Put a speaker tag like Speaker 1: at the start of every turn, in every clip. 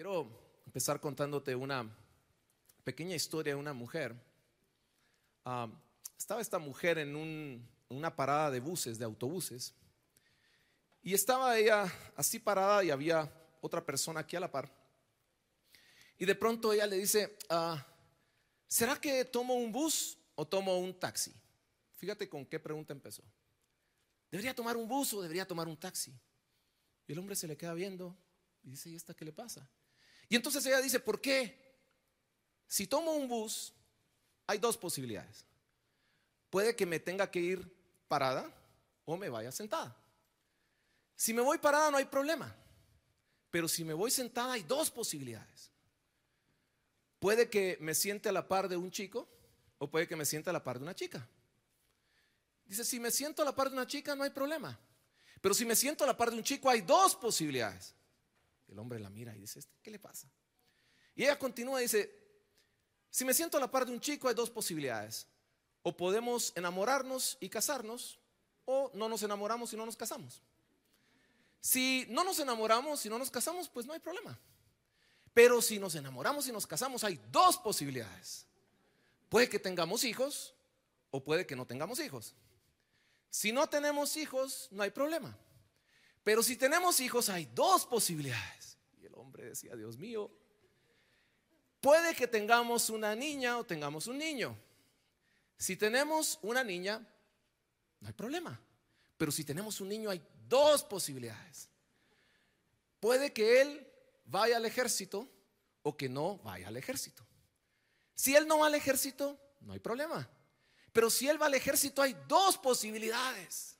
Speaker 1: Quiero empezar contándote una pequeña historia de una mujer. Ah, estaba esta mujer en un- una parada de buses, de autobuses, y estaba ella así parada y había otra persona aquí a la par. Y de pronto ella le dice, ah, ¿será que tomo un bus o tomo un taxi? Fíjate con qué pregunta empezó. ¿Debería tomar un bus o debería tomar un taxi? Y el hombre se le queda viendo y dice, ¿y esta qué le pasa? Y entonces ella dice, ¿por qué? Si tomo un bus, hay dos posibilidades. Puede que me tenga que ir parada o me vaya sentada. Si me voy parada no hay problema. Pero si me voy sentada hay dos posibilidades. Puede que me siente a la par de un chico o puede que me siente a la par de una chica. Dice, si me siento a la par de una chica no hay problema. Pero si me siento a la par de un chico hay dos posibilidades. El hombre la mira y dice, "¿Este ¿qué le pasa? Y ella continúa y dice, si me siento a la par de un chico hay dos posibilidades. O podemos enamorarnos y casarnos o no nos enamoramos y no nos casamos. Si no nos enamoramos y no nos casamos, pues no hay problema. Pero si nos enamoramos y nos casamos, hay dos posibilidades. Puede que tengamos hijos o puede que no tengamos hijos. Si no tenemos hijos, no hay problema. Pero si tenemos hijos, hay dos posibilidades. Y el hombre decía, Dios mío, puede que tengamos una niña o tengamos un niño. Si tenemos una niña, no hay problema. Pero si tenemos un niño, hay dos posibilidades. Puede que él vaya al ejército o que no vaya al ejército. Si él no va al ejército, no hay problema. Pero si él va al ejército, hay dos posibilidades.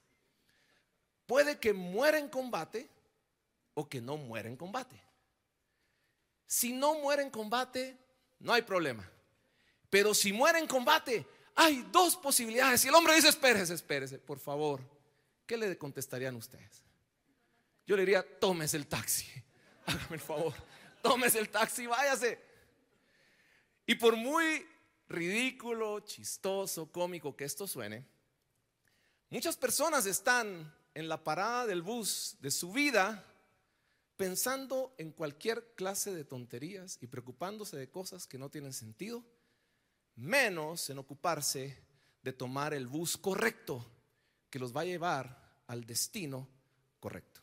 Speaker 1: Puede que muera en combate o que no muera en combate. Si no muere en combate, no hay problema. Pero si muere en combate, hay dos posibilidades. Y el hombre dice, espérese, espérese, por favor. ¿Qué le contestarían ustedes? Yo le diría, tómese el taxi. Hágame el favor. Tómese el taxi, váyase. Y por muy ridículo, chistoso, cómico que esto suene, muchas personas están en la parada del bus de su vida pensando en cualquier clase de tonterías y preocupándose de cosas que no tienen sentido, menos en ocuparse de tomar el bus correcto que los va a llevar al destino correcto.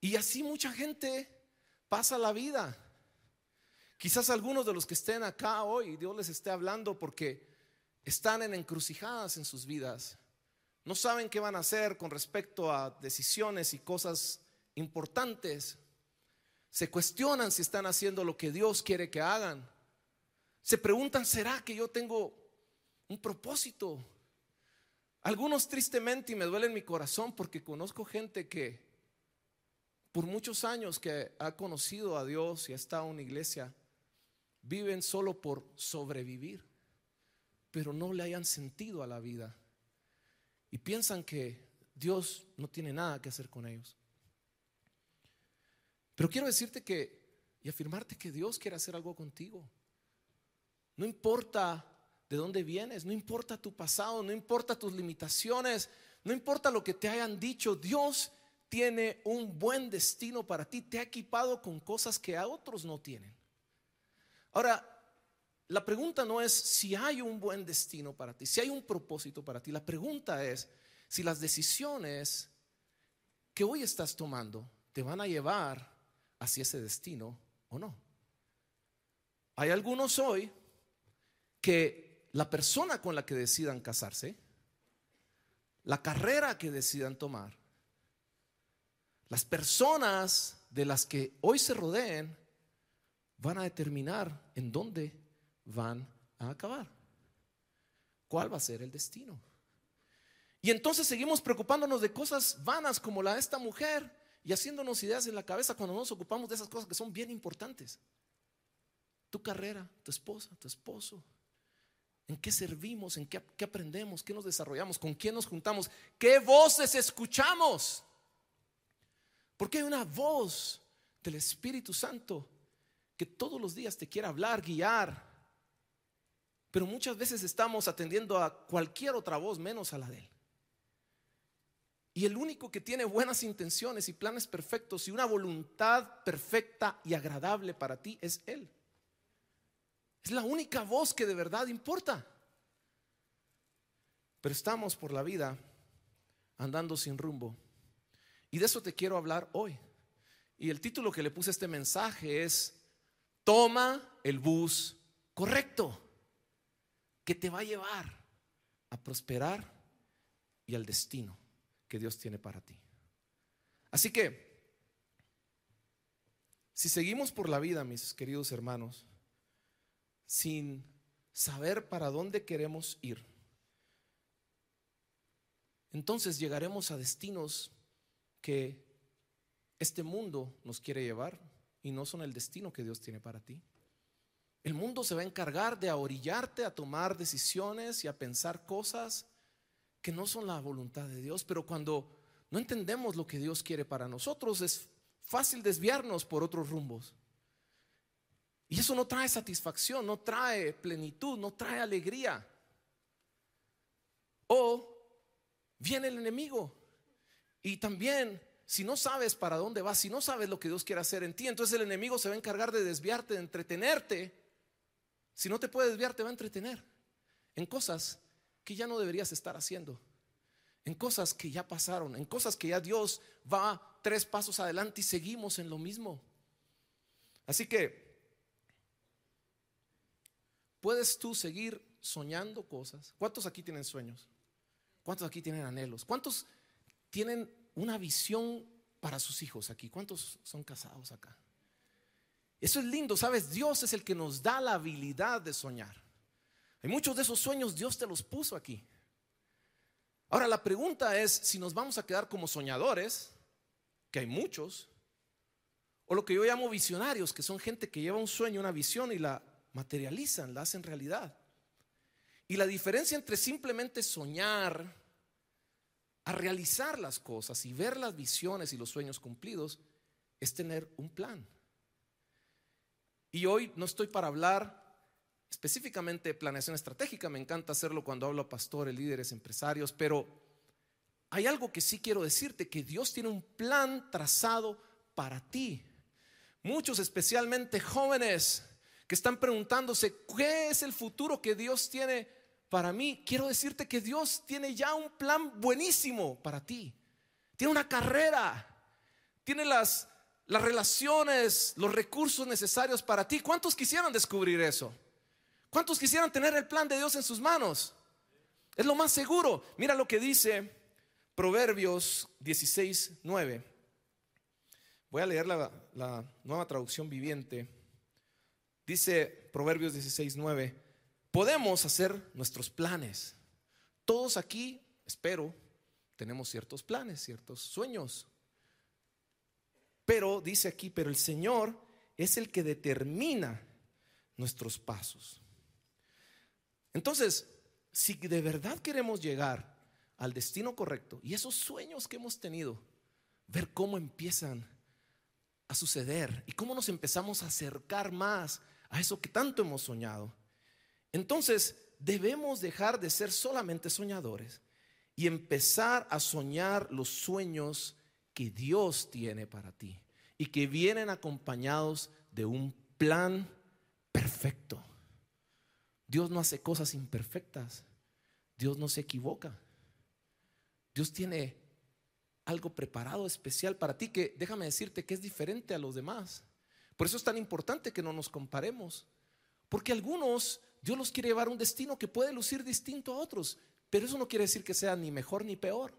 Speaker 1: Y así mucha gente pasa la vida. Quizás algunos de los que estén acá hoy, Dios les esté hablando porque están en encrucijadas en sus vidas. No saben qué van a hacer con respecto a decisiones y cosas importantes. Se cuestionan si están haciendo lo que Dios quiere que hagan. Se preguntan, ¿será que yo tengo un propósito? Algunos tristemente y me duele en mi corazón porque conozco gente que por muchos años que ha conocido a Dios y ha estado en una iglesia, viven solo por sobrevivir, pero no le hayan sentido a la vida y piensan que Dios no tiene nada que hacer con ellos. Pero quiero decirte que y afirmarte que Dios quiere hacer algo contigo. No importa de dónde vienes, no importa tu pasado, no importa tus limitaciones, no importa lo que te hayan dicho, Dios tiene un buen destino para ti, te ha equipado con cosas que a otros no tienen. Ahora, la pregunta no es si hay un buen destino para ti, si hay un propósito para ti, la pregunta es si las decisiones que hoy estás tomando te van a llevar hacia ese destino o no. Hay algunos hoy que la persona con la que decidan casarse, la carrera que decidan tomar, las personas de las que hoy se rodeen van a determinar en dónde van a acabar. ¿Cuál va a ser el destino? Y entonces seguimos preocupándonos de cosas vanas como la de esta mujer y haciéndonos ideas en la cabeza cuando nos ocupamos de esas cosas que son bien importantes. Tu carrera, tu esposa, tu esposo. ¿En qué servimos? ¿En qué, qué aprendemos? ¿Qué nos desarrollamos? ¿Con quién nos juntamos? ¿Qué voces escuchamos? Porque hay una voz del Espíritu Santo que todos los días te quiere hablar, guiar. Pero muchas veces estamos atendiendo a cualquier otra voz menos a la de Él. Y el único que tiene buenas intenciones y planes perfectos y una voluntad perfecta y agradable para ti es Él. Es la única voz que de verdad importa. Pero estamos por la vida andando sin rumbo. Y de eso te quiero hablar hoy. Y el título que le puse a este mensaje es, toma el bus correcto, que te va a llevar a prosperar y al destino que Dios tiene para ti. Así que, si seguimos por la vida, mis queridos hermanos, sin saber para dónde queremos ir, entonces llegaremos a destinos que este mundo nos quiere llevar y no son el destino que Dios tiene para ti. El mundo se va a encargar de ahorillarte a tomar decisiones y a pensar cosas que no son la voluntad de Dios, pero cuando no entendemos lo que Dios quiere para nosotros, es fácil desviarnos por otros rumbos. Y eso no trae satisfacción, no trae plenitud, no trae alegría. O viene el enemigo. Y también, si no sabes para dónde vas, si no sabes lo que Dios quiere hacer en ti, entonces el enemigo se va a encargar de desviarte, de entretenerte. Si no te puede desviar, te va a entretener en cosas que ya no deberías estar haciendo, en cosas que ya pasaron, en cosas que ya Dios va tres pasos adelante y seguimos en lo mismo. Así que puedes tú seguir soñando cosas. ¿Cuántos aquí tienen sueños? ¿Cuántos aquí tienen anhelos? ¿Cuántos tienen una visión para sus hijos aquí? ¿Cuántos son casados acá? Eso es lindo, ¿sabes? Dios es el que nos da la habilidad de soñar. Hay muchos de esos sueños Dios te los puso aquí. Ahora la pregunta es si nos vamos a quedar como soñadores, que hay muchos, o lo que yo llamo visionarios, que son gente que lleva un sueño, una visión y la materializan, la hacen realidad. Y la diferencia entre simplemente soñar a realizar las cosas y ver las visiones y los sueños cumplidos es tener un plan. Y hoy no estoy para hablar específicamente planeación estratégica, me encanta hacerlo cuando hablo a pastores, líderes, empresarios, pero hay algo que sí quiero decirte, que Dios tiene un plan trazado para ti. Muchos, especialmente jóvenes, que están preguntándose, ¿qué es el futuro que Dios tiene para mí? Quiero decirte que Dios tiene ya un plan buenísimo para ti. Tiene una carrera, tiene las, las relaciones, los recursos necesarios para ti. ¿Cuántos quisieran descubrir eso? ¿Cuántos quisieran tener el plan de Dios en sus manos? Es lo más seguro. Mira lo que dice Proverbios 16, 9. Voy a leer la, nueva traducción viviente. Dice Proverbios 16, 9, podemos hacer nuestros planes. Todos aquí, espero, tenemos ciertos planes, ciertos sueños. Pero dice aquí, pero el Señor es el que determina nuestros pasos. Entonces, si de verdad queremos llegar al destino correcto y esos sueños que hemos tenido, ver cómo empiezan a suceder y cómo nos empezamos a acercar más a eso que tanto hemos soñado. Entonces, debemos dejar de ser solamente soñadores y empezar a soñar los sueños que Dios tiene para ti y que vienen acompañados de un plan perfecto. Dios no hace cosas imperfectas. Dios no se equivoca. Dios tiene algo preparado especial para ti que déjame decirte que es diferente a los demás. Por eso es tan importante que no nos comparemos. Porque algunos Dios los quiere llevar a un destino que puede lucir distinto a otros. Pero eso no quiere decir que sea ni mejor ni peor.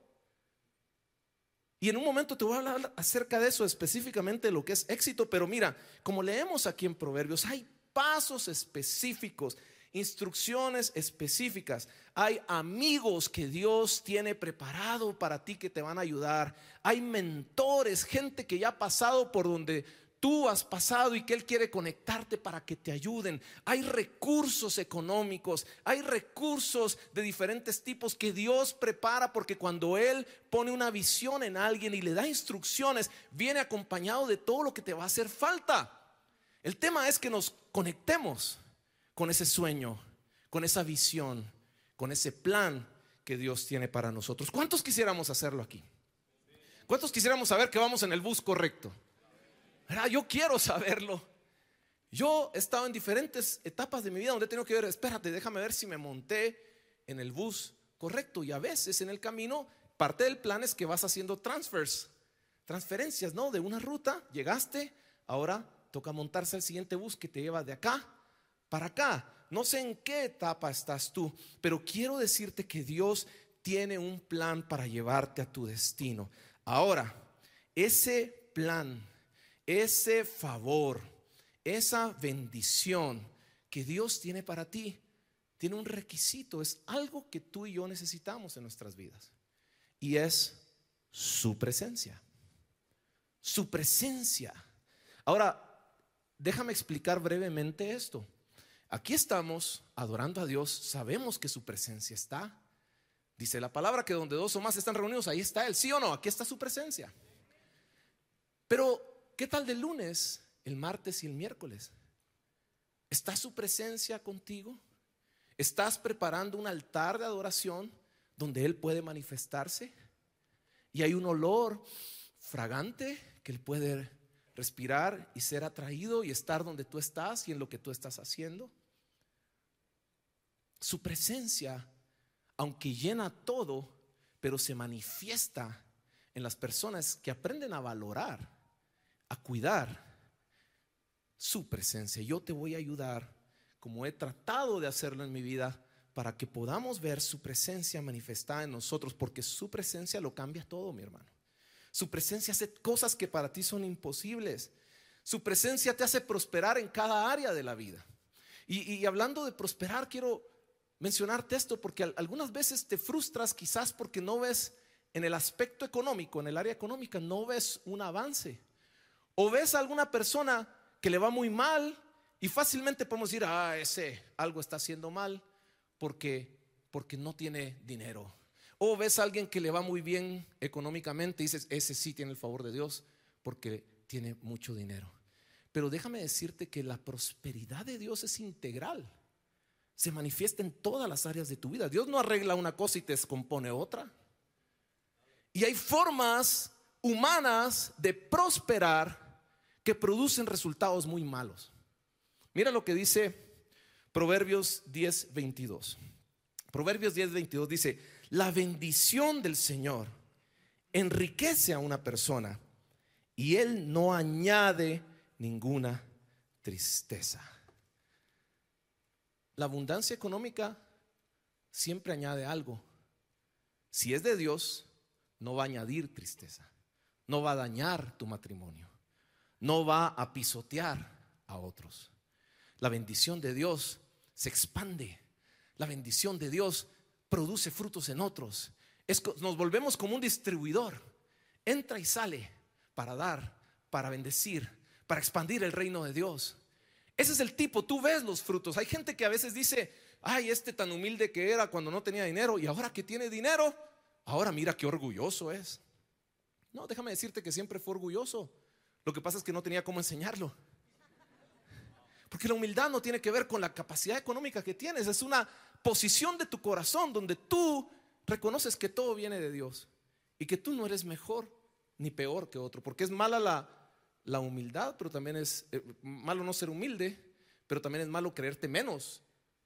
Speaker 1: Y en un momento te voy a hablar acerca de eso, específicamente lo que es éxito. Pero mira, como leemos aquí en Proverbios, hay pasos específicos, instrucciones específicas. Hay amigos que Dios tiene preparado para ti que te van a ayudar. Hay mentores, gente que ya ha pasado por donde tú has pasado y que Él quiere conectarte para que te ayuden. Hay recursos económicos, hay recursos de diferentes tipos que Dios prepara porque cuando Él pone una visión en alguien y le da instrucciones, viene acompañado de todo lo que te va a hacer falta. El tema es que nos conectemos con ese sueño, con esa visión, con ese plan que Dios tiene para nosotros. ¿Cuántos quisiéramos hacerlo aquí? ¿Cuántos quisiéramos saber que vamos en el bus correcto? Yo quiero saberlo. Yo he estado en diferentes etapas de mi vida donde tengo que ver, espérate, déjame ver si me monté en el bus correcto. Y a veces en el camino, parte del plan es que vas haciendo transfers, transferencias, ¿no? De una ruta, llegaste, ahora toca montarse al siguiente bus que te lleva de acá para acá. No sé en qué etapa estás tú, pero quiero decirte que Dios tiene un plan para llevarte a tu destino. Ahora, ese plan, ese favor, esa bendición que Dios tiene para ti, tiene un requisito, es algo que tú y yo necesitamos en nuestras vidas. Y es su presencia. Su presencia. Ahora, déjame explicar brevemente esto. Aquí estamos adorando a Dios, sabemos que su presencia está. Dice la palabra que donde dos o más están reunidos, ahí está Él, ¿sí o no? Aquí está su presencia. Pero, ¿qué tal del lunes, el martes y el miércoles? ¿Está su presencia contigo? ¿Estás preparando un altar de adoración donde Él puede manifestarse? Y hay un olor fragante que Él puede respirar y ser atraído y estar donde tú estás y en lo que tú estás haciendo. Su presencia, aunque llena todo, pero se manifiesta en las personas que aprenden a valorar, a cuidar su presencia. Yo te voy a ayudar, como he tratado de hacerlo en mi vida, para que podamos ver su presencia manifestada en nosotros, porque su presencia lo cambia todo, mi hermano. Su presencia hace cosas que para ti son imposibles. Su presencia te hace prosperar en cada área de la vida. Y, hablando de prosperar, quiero mencionarte esto porque algunas veces te frustras quizás porque no ves en el aspecto económico, en el área económica, no ves un avance. O ves a alguna persona que le va muy mal y fácilmente podemos decir, ah, ese algo está haciendo mal porque, porque no tiene dinero o ves a alguien que le va muy bien económicamente y dices, ese sí tiene el favor de Dios porque tiene mucho dinero. Pero déjame decirte que la prosperidad de Dios es integral. Se manifiesta en todas las áreas de tu vida. Dios no arregla una cosa y te descompone otra. Y hay formas humanas de prosperar que producen resultados muy malos. Mira lo que dice Proverbios 10, 22. Proverbios 10, 22 dice, la bendición del Señor enriquece a una persona y Él no añade ninguna tristeza. La abundancia económica siempre añade algo. Si es de Dios, no va a añadir tristeza, no va a dañar tu matrimonio, no va a pisotear a otros. La bendición de Dios se expande, la bendición de Dios produce frutos en otros. nos volvemos como un distribuidor. Entra y sale para dar, para bendecir, para expandir el reino de Dios. Ese es el tipo, tú ves los frutos. Hay gente que a veces dice, ay, este tan humilde que era cuando no tenía dinero y ahora que tiene dinero, ahora mira qué orgulloso es. No, déjame decirte que siempre fue orgulloso. Lo que pasa es que no tenía cómo enseñarlo. Porque la humildad no tiene que ver con la capacidad económica que tienes, es una posición de tu corazón donde tú reconoces que todo viene de Dios y que tú no eres mejor ni peor que otro, porque es mala la, humildad, pero también es eh, malo no ser humilde, pero también es malo creerte menos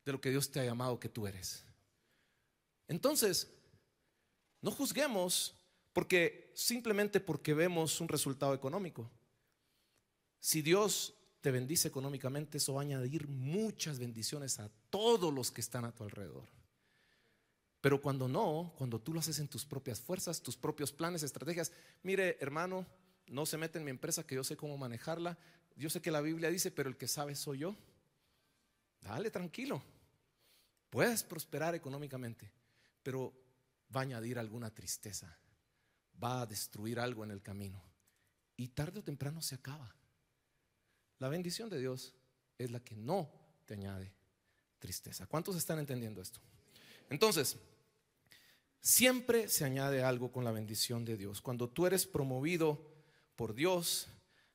Speaker 1: de lo que Dios te ha llamado que tú eres. Entonces, no juzguemos porque simplemente porque vemos un resultado económico. Si Dios te bendice económicamente, eso va a añadir muchas bendiciones a todos los que están a tu alrededor. Pero cuando no, cuando tú lo haces en tus propias fuerzas, tus propios planes, estrategias, mire hermano, no se mete en mi empresa que yo sé cómo manejarla, yo sé que la Biblia dice, pero el que sabe soy yo. Dale tranquilo, puedes prosperar económicamente, pero va a añadir alguna tristeza, va a destruir algo en el camino y tarde o temprano se acaba. La bendición de Dios es la que no te añade tristeza. ¿Cuántos están entendiendo esto? Entonces, siempre se añade algo con la bendición de Dios. Cuando tú eres promovido por Dios,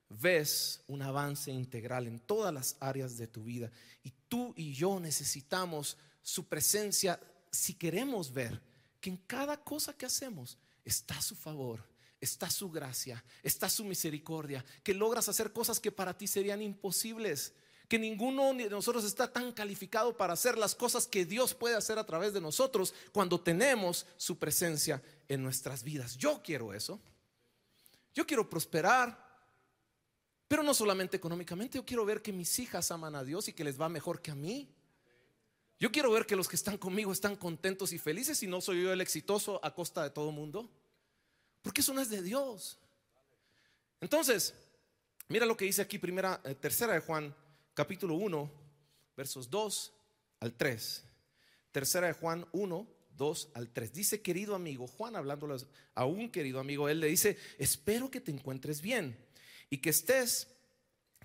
Speaker 1: ves un avance integral en todas las áreas de tu vida. Y tú y yo necesitamos su presencia si queremos ver que en cada cosa que hacemos está su favor, está su gracia, está su misericordia, que logras hacer cosas que para ti serían imposibles, que ninguno de nosotros está tan calificado para hacer las cosas que Dios puede hacer a través de nosotros cuando tenemos su presencia en nuestras vidas. Yo quiero eso. Yo quiero prosperar, pero no solamente económicamente, yo quiero ver que mis hijas aman a Dios y que les va mejor que a mí. Yo quiero ver que los que están conmigo están contentos y felices y no soy yo el exitoso a costa de todo el mundo. Porque eso no es de Dios. Entonces, mira lo que dice aquí primera, eh, tercera de Juan, capítulo 1, versos 2 al 3. Tercera de Juan 1, 2 al 3. Dice, querido amigo, Juan hablándole a un querido amigo, él le dice, espero que te encuentres bien y que estés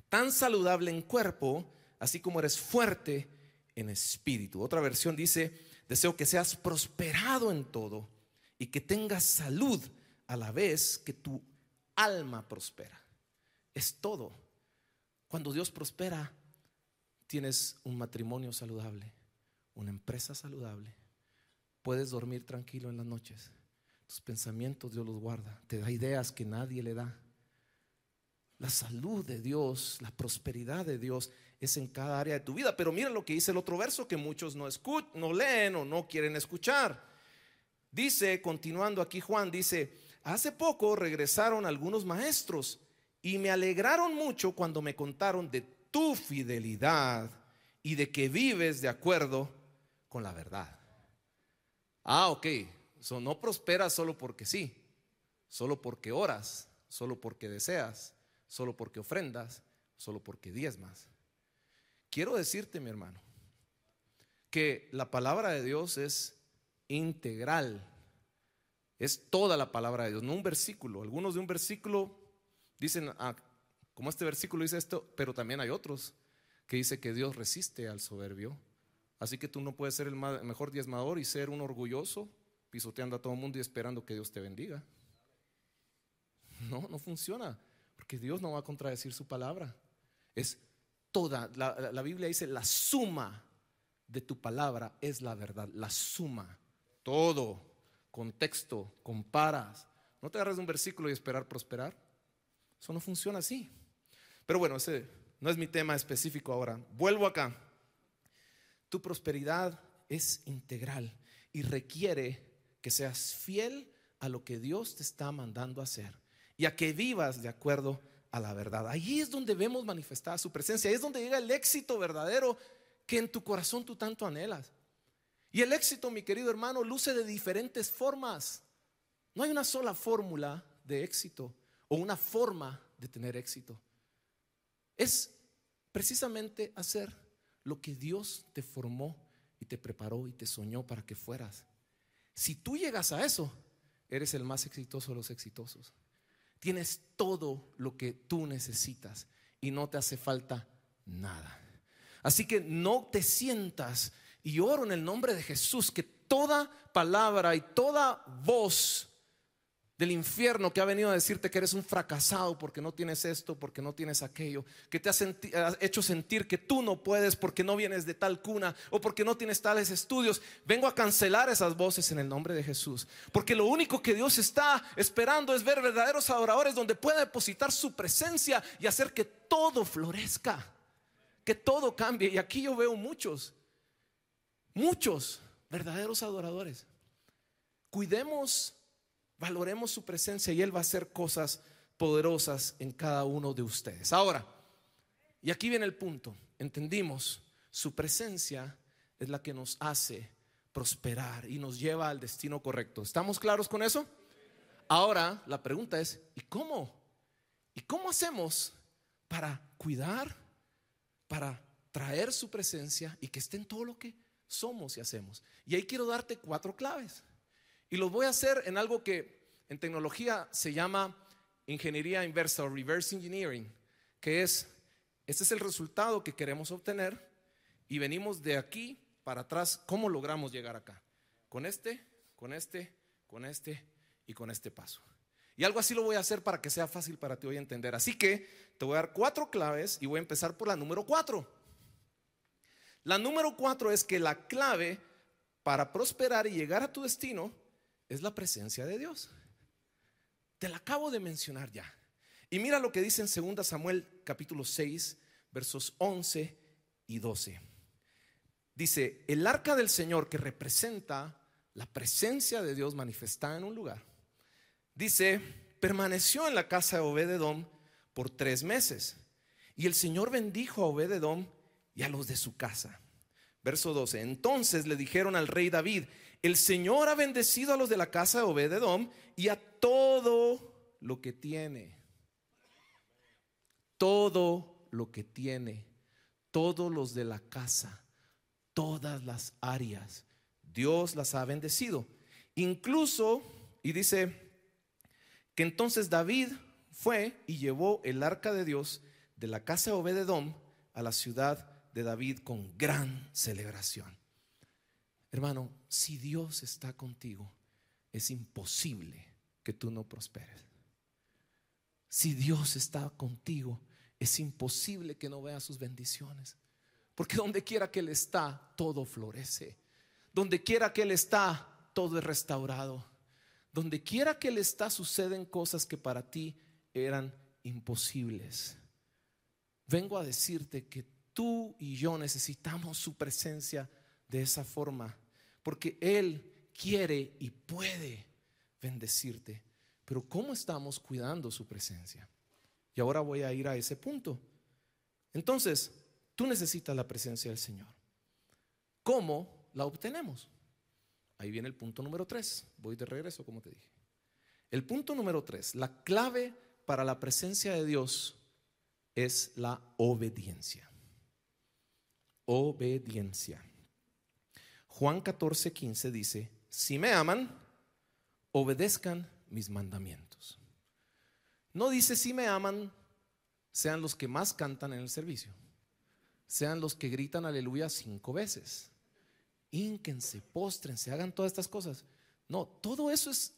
Speaker 1: tan saludable en cuerpo, así como eres fuerte en espíritu. Otra versión dice, deseo que seas prosperado en todo y que tengas salud a la vez que tu alma prospera. Es todo. Cuando Dios prospera, tienes un matrimonio saludable, una empresa saludable, puedes dormir tranquilo en las noches. Tus pensamientos Dios los guarda, te da ideas que nadie le da. La salud de Dios, la prosperidad de Dios es en cada área de tu vida. Pero mira lo que dice el otro verso que muchos no, escuchan, no leen o no quieren escuchar. Dice, continuando aquí Juan, dice, hace poco regresaron algunos maestros y me alegraron mucho cuando me contaron de tu fidelidad y de que vives de acuerdo con la verdad. Ah, ok, eso no prospera solo porque sí, solo porque oras, solo porque deseas solo porque ofrendas, solo porque diezmas. Quiero decirte, mi hermano, que la palabra de Dios es integral. Es toda la palabra de Dios, no un versículo. Algunos de un versículo dicen, ah, como este versículo dice esto, pero también hay otros que dice que Dios resiste al soberbio. Así que tú no puedes ser el mejor diezmador y ser un orgulloso, pisoteando a todo el mundo y esperando que Dios te bendiga. No, no funciona. Porque Dios no va a contradecir su palabra. Es toda, la, Biblia dice, la suma de tu palabra es la verdad. La suma, todo, contexto, comparas. No te agarres de un versículo y esperar prosperar. Eso no funciona así. Pero bueno, ese no es mi tema específico ahora. Vuelvo acá. Tu prosperidad es integral y requiere que seas fiel a lo que Dios te está mandando hacer y a que vivas de acuerdo a la verdad. Ahí es donde vemos manifestada su presencia, ahí es donde llega el éxito verdadero que en tu corazón tú tanto anhelas. Y el éxito, mi querido hermano, luce de diferentes formas. No hay una sola fórmula de éxito o una forma de tener éxito. Es precisamente hacer lo que Dios te formó y te preparó y te soñó para que fueras. Si tú llegas a eso, eres el más exitoso de los exitosos. Tienes todo lo que tú necesitas y no te hace falta nada. Así que no te sientas y oro en el nombre de Jesús que toda palabra y toda voz del infierno que ha venido a decirte que eres un fracasado porque no tienes esto, porque no tienes aquello, que te ha, hecho sentir que tú no puedes porque no vienes de tal cuna o porque no tienes tales estudios. Vengo a cancelar esas voces en el nombre de Jesús, porque lo único que Dios está esperando es ver verdaderos adoradores donde pueda depositar su presencia y hacer que todo florezca, que todo cambie. Y aquí yo veo muchos, muchos verdaderos adoradores. Cuidemos Valoremos su presencia y Él va a hacer cosas poderosas en cada uno de ustedes. Ahora, y aquí viene el punto, entendimos, su presencia es la que nos hace prosperar y nos lleva al destino correcto. ¿Estamos claros con eso? Ahora, la pregunta es, ¿y cómo? ¿Y cómo hacemos para cuidar, para traer su presencia y que esté en todo lo que somos y hacemos? Y ahí quiero darte cuatro claves. Y lo voy a hacer en algo que en tecnología se llama ingeniería inversa o reverse engineering, que es, este es el resultado que queremos obtener y venimos de aquí para atrás, ¿cómo logramos llegar acá? Con este, con este, con este y con este paso. Y algo así lo voy a hacer para que sea fácil para ti hoy entender. Así que te voy a dar cuatro claves y voy a empezar por la número cuatro. La número cuatro es que la clave para prosperar y llegar a tu destino es la presencia de Dios. Te la acabo de mencionar ya. Y mira lo que dice en 2 Samuel capítulo 6, versos 11 y 12. Dice, el arca del Señor que representa la presencia de Dios manifestada en un lugar. Dice, permaneció en la casa de Obededom por tres meses. Y el Señor bendijo a Obededom y a los de su casa. Verso 12. Entonces le dijeron al rey David, el Señor ha bendecido a los de la casa de Obededom y a todo lo que tiene. Todo lo que tiene. Todos los de la casa. Todas las áreas. Dios las ha bendecido. Incluso, y dice que entonces David fue y llevó el arca de Dios de la casa de Obededom a la ciudad de David con gran celebración. Hermano, si Dios está contigo, es imposible que tú no prosperes. Si Dios está contigo, es imposible que no veas sus bendiciones. Porque donde quiera que Él está, todo florece. Donde quiera que Él está, todo es restaurado. Donde quiera que Él está, suceden cosas que para ti eran imposibles. Vengo a decirte que tú y yo necesitamos su presencia de esa forma, porque Él quiere y puede bendecirte. Pero ¿cómo estamos cuidando su presencia? Y ahora voy a ir a ese punto. Entonces, tú necesitas la presencia del Señor. ¿Cómo la obtenemos? Ahí viene el punto número tres. Voy de regreso, como te dije. El punto número tres, la clave para la presencia de Dios es la obediencia obediencia. Juan 14, 15 dice, si me aman, obedezcan mis mandamientos. No dice si me aman, sean los que más cantan en el servicio, sean los que gritan aleluya cinco veces, ínquense, póstrense, hagan todas estas cosas. No, todo eso es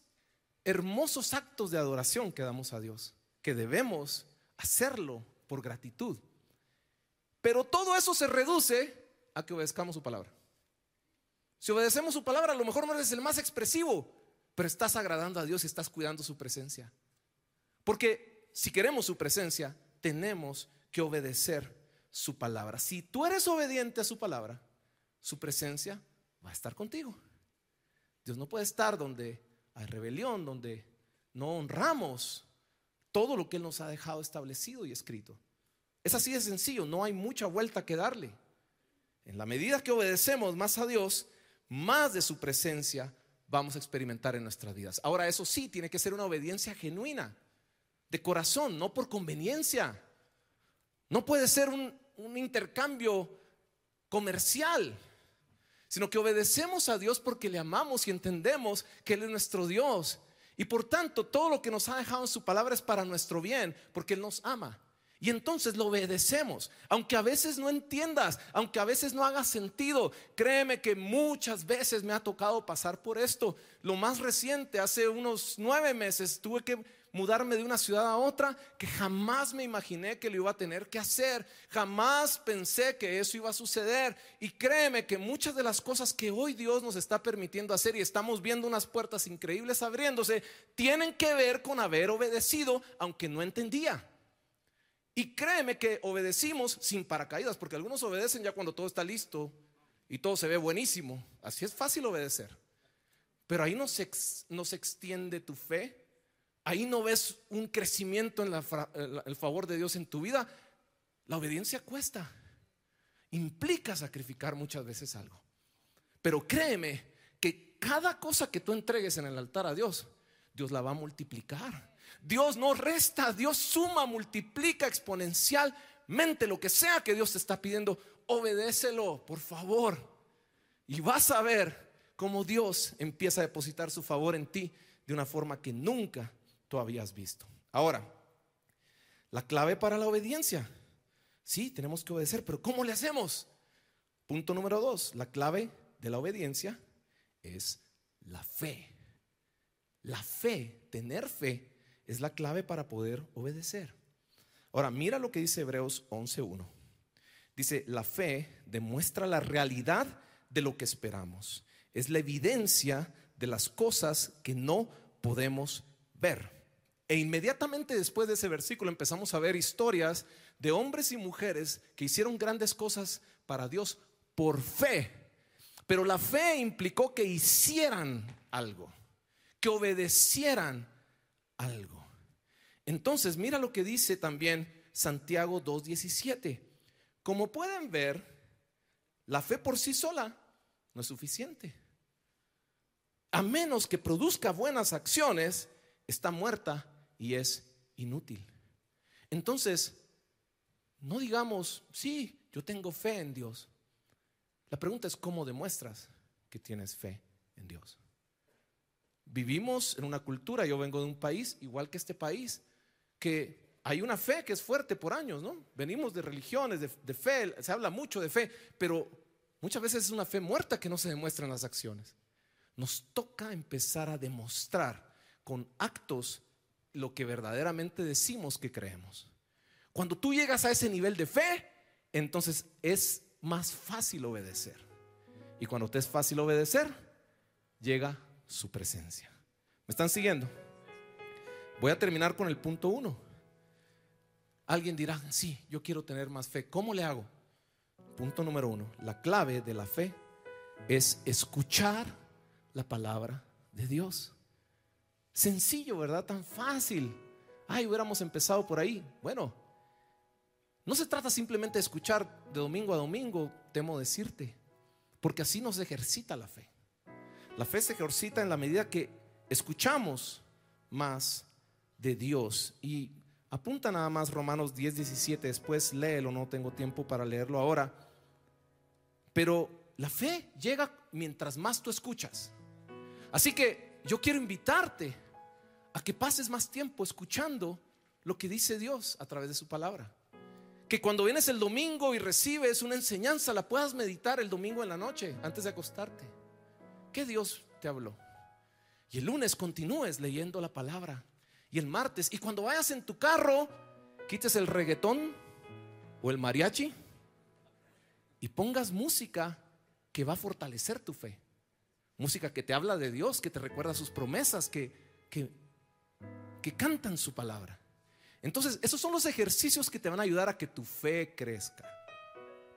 Speaker 1: hermosos actos de adoración que damos a Dios, que debemos hacerlo por gratitud. Pero todo eso se reduce a que obedezcamos su palabra. Si obedecemos su palabra, a lo mejor no eres el más expresivo, pero estás agradando a Dios y estás cuidando su presencia. Porque si queremos su presencia, tenemos que obedecer su palabra. Si tú eres obediente a su palabra, su presencia va a estar contigo. Dios no puede estar donde hay rebelión, donde no honramos todo lo que Él nos ha dejado establecido y escrito. Es así de sencillo, no hay mucha vuelta que darle. En la medida que obedecemos más a Dios, más de su presencia vamos a experimentar en nuestras vidas. Ahora, eso sí, tiene que ser una obediencia genuina, de corazón, no por conveniencia. No puede ser un, intercambio comercial, sino que obedecemos a Dios porque le amamos y entendemos que Él es nuestro Dios. Y por tanto, todo lo que nos ha dejado en su palabra es para nuestro bien, porque Él nos ama. Y entonces lo obedecemos, aunque a veces no entiendas, aunque a veces no haga sentido. Créeme que muchas veces me ha tocado pasar por esto. Lo más reciente, hace unos nueve meses, tuve que mudarme de una ciudad a otra que jamás me imaginé que lo iba a tener que hacer. Jamás pensé que eso iba a suceder. Y créeme que muchas de las cosas que hoy Dios nos está permitiendo hacer y estamos viendo unas puertas increíbles abriéndose, tienen que ver con haber obedecido, aunque no entendía. Y créeme que obedecimos sin paracaídas, porque algunos obedecen ya cuando todo está listo y todo se ve buenísimo. Así es fácil obedecer. Pero ahí no se, extiende tu fe. Ahí no ves un crecimiento en el favor de Dios en tu vida. La obediencia cuesta. Implica sacrificar muchas veces algo. Pero créeme que cada cosa que tú entregues en el altar a Dios, Dios la va a multiplicar. Dios no resta, Dios suma, multiplica exponencialmente lo que sea que Dios te está pidiendo. Obedécelo, por favor. Y vas a ver cómo Dios empieza a depositar su favor en ti de una forma que nunca tú habías visto. Ahora, la clave para la obediencia. Sí, tenemos que obedecer, pero ¿cómo le hacemos? Punto número dos, la clave de la obediencia es la fe. La fe, tener fe, es la clave para poder obedecer. Ahora, mira lo que dice Hebreos 11.1. Dice, la fe demuestra la realidad de lo que esperamos. Es la evidencia de las cosas que no podemos ver. E inmediatamente después de ese versículo empezamos a ver historias de hombres y mujeres que hicieron grandes cosas para Dios por fe. Pero la fe implicó que hicieran algo, que obedecieran algo. Entonces, mira lo que dice también Santiago 2.17. Como pueden ver, la fe por sí sola no es suficiente. A menos que produzca buenas acciones, está muerta y es inútil. Entonces, no digamos, sí, yo tengo fe en Dios. La pregunta es cómo demuestras que tienes fe en Dios. Vivimos en una cultura, yo vengo de un país, igual que este país, que hay una fe que es fuerte por años, ¿no? Venimos de religiones, de, de, fe, se habla mucho de fe, pero muchas veces es una fe muerta que no se demuestra en las acciones. Nos toca empezar a demostrar con actos lo que verdaderamente decimos que creemos. Cuando tú llegas a ese nivel de fe, entonces es más fácil obedecer. Y cuando te es fácil obedecer, llega su presencia. ¿Me están siguiendo? Voy a terminar con el punto uno. Alguien dirá, sí, yo quiero tener más fe. ¿Cómo le hago? Punto número uno. La clave de la fe es escuchar la palabra de Dios. Sencillo, ¿verdad? Tan fácil. Ay, hubiéramos empezado por ahí. Bueno, no se trata simplemente de escuchar de domingo a domingo, temo decirte, porque así nos ejercita la fe. La fe se ejercita en la medida que escuchamos más de Dios. Y apunta nada más Romanos 10, 17, después léelo, no tengo tiempo para leerlo ahora. Pero la fe llega mientras más tú escuchas. Así que yo quiero invitarte a que pases más tiempo escuchando lo que dice Dios a través de su palabra. Que cuando vienes el domingo y recibes una enseñanza, la puedas meditar el domingo en la noche antes de acostarte. ¿Qué Dios te habló? Y el lunes continúes leyendo la palabra. Y el martes, y cuando vayas en tu carro, quites el reggaetón o el mariachi y pongas música que va a fortalecer tu fe. Música que te habla de Dios, que te recuerda sus promesas, que, que, que cantan su palabra. Entonces, esos son los ejercicios que te van a ayudar a que tu fe crezca.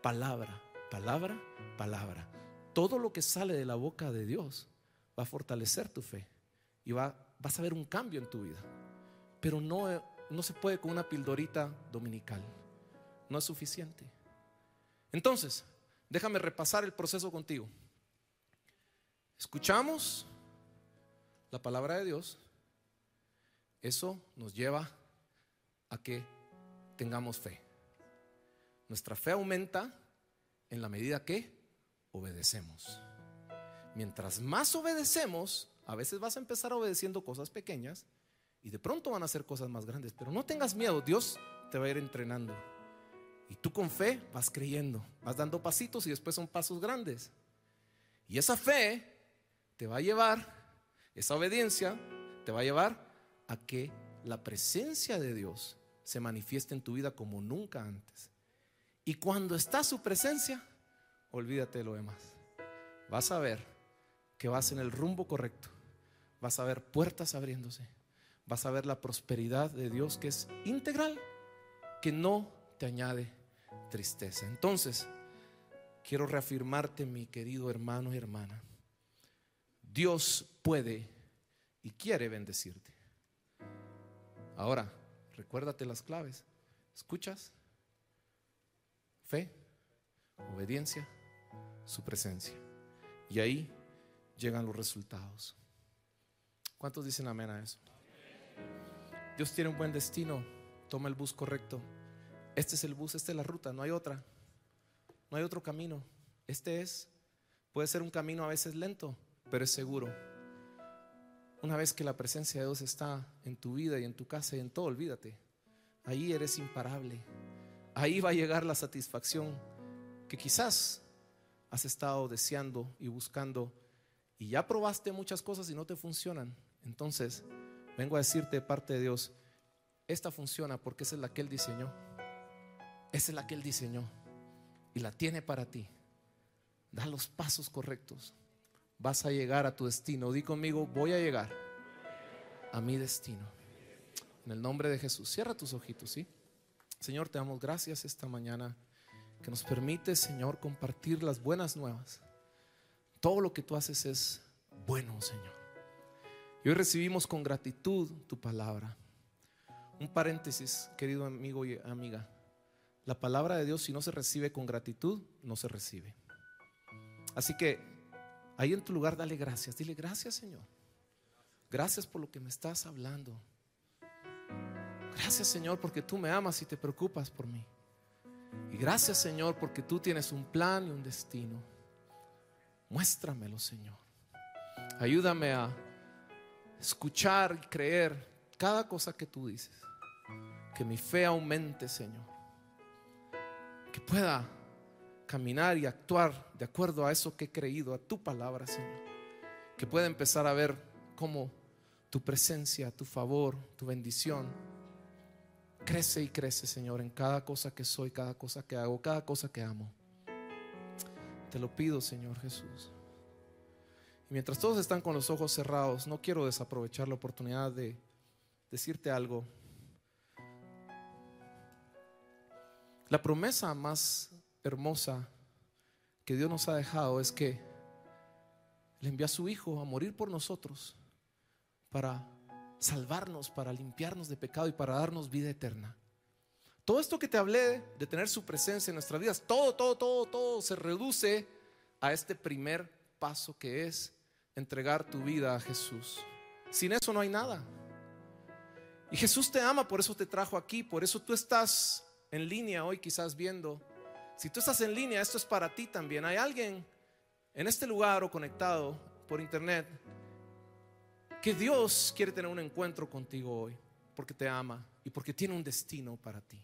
Speaker 1: Palabra, palabra, palabra. Todo lo que sale de la boca de Dios va a fortalecer tu fe y va, vas a ver un cambio en tu vida. Pero no, no se puede con una pildorita dominical. No es suficiente. Entonces, déjame repasar el proceso contigo. Escuchamos la palabra de Dios. Eso nos lleva a que tengamos fe. Nuestra fe aumenta en la medida que obedecemos. Mientras más obedecemos, a veces vas a empezar obedeciendo cosas pequeñas y de pronto van a ser cosas más grandes. Pero no tengas miedo, Dios te va a ir entrenando. Y tú con fe vas creyendo, vas dando pasitos y después son pasos grandes. Y esa fe te va a llevar, esa obediencia te va a llevar a que la presencia de Dios se manifieste en tu vida como nunca antes. Y cuando está su presencia, olvídate de lo demás. Vas a ver que vas en el rumbo correcto. Vas a ver puertas abriéndose. Vas a ver la prosperidad de Dios que es integral, que no te añade tristeza. Entonces, quiero reafirmarte, mi querido hermano y hermana Dios puede y quiere bendecirte. Ahora, recuérdate las claves. ¿Escuchas? Fe, obediencia, su presencia. Y ahí llegan los resultados. ¿Cuántos dicen amén a eso? Dios tiene un buen destino. Toma el bus correcto. Este es el bus, esta es la ruta, no hay otra. No hay otro camino. Este es. Puede ser un camino a veces lento, pero es seguro. Una vez que la presencia de Dios está en tu vida y en tu casa y en todo, olvídate. Ahí eres imparable. Ahí va a llegar la satisfacción que quizás has estado deseando y buscando y ya probaste muchas cosas y no te funcionan. Entonces, vengo a decirte de parte de Dios, esta funciona porque esa es la que Él diseñó. Esa es la que Él diseñó y la tiene para ti. Da los pasos correctos vas a llegar a tu destino. Di conmigo, voy a llegar a mi destino. En el nombre de Jesús. Cierra tus ojitos, ¿sí? Señor, te damos gracias esta mañana que nos permite, Señor, compartir las buenas nuevas. Todo lo que tú haces es bueno, Señor. Y hoy recibimos con gratitud tu palabra. Un paréntesis, querido amigo y amiga. La palabra de Dios, si no se recibe con gratitud, no se recibe. Así que ahí en tu lugar, dale gracias. Dile gracias, Señor. Gracias por lo que me estás hablando. Gracias, Señor, porque tú me amas y te preocupas por mí. Y gracias, Señor, porque tú tienes un plan y un destino. Muéstramelo, Señor. Ayúdame a escuchar y creer cada cosa que tú dices. Que mi fe aumente, Señor. Que pueda caminar y actuar de acuerdo a eso que he creído, a tu palabra, Señor. Que pueda empezar a ver cómo tu presencia, tu favor, tu bendición crece y crece, Señor, en cada cosa que soy, cada cosa que hago, cada cosa que amo. Te lo pido, Señor Jesús. Mientras todos están con los ojos cerrados, no quiero desaprovechar la oportunidad de decirte algo. La promesa más hermosa que Dios nos ha dejado es que le envió a su Hijo a morir por nosotros para salvarnos, para limpiarnos de pecado y para darnos vida eterna. Todo esto que te hablé de tener su presencia en nuestras vidas, todo, todo, todo, todo se reduce a este primer paso que es entregar tu vida a Jesús. Sin eso no hay nada. Y Jesús te ama, por eso te trajo aquí, por eso tú estás en línea hoy quizás viendo. Si tú estás en línea, esto es para ti también. Hay alguien en este lugar o conectado por internet que Dios quiere tener un encuentro contigo hoy porque te ama y porque tiene un destino para ti.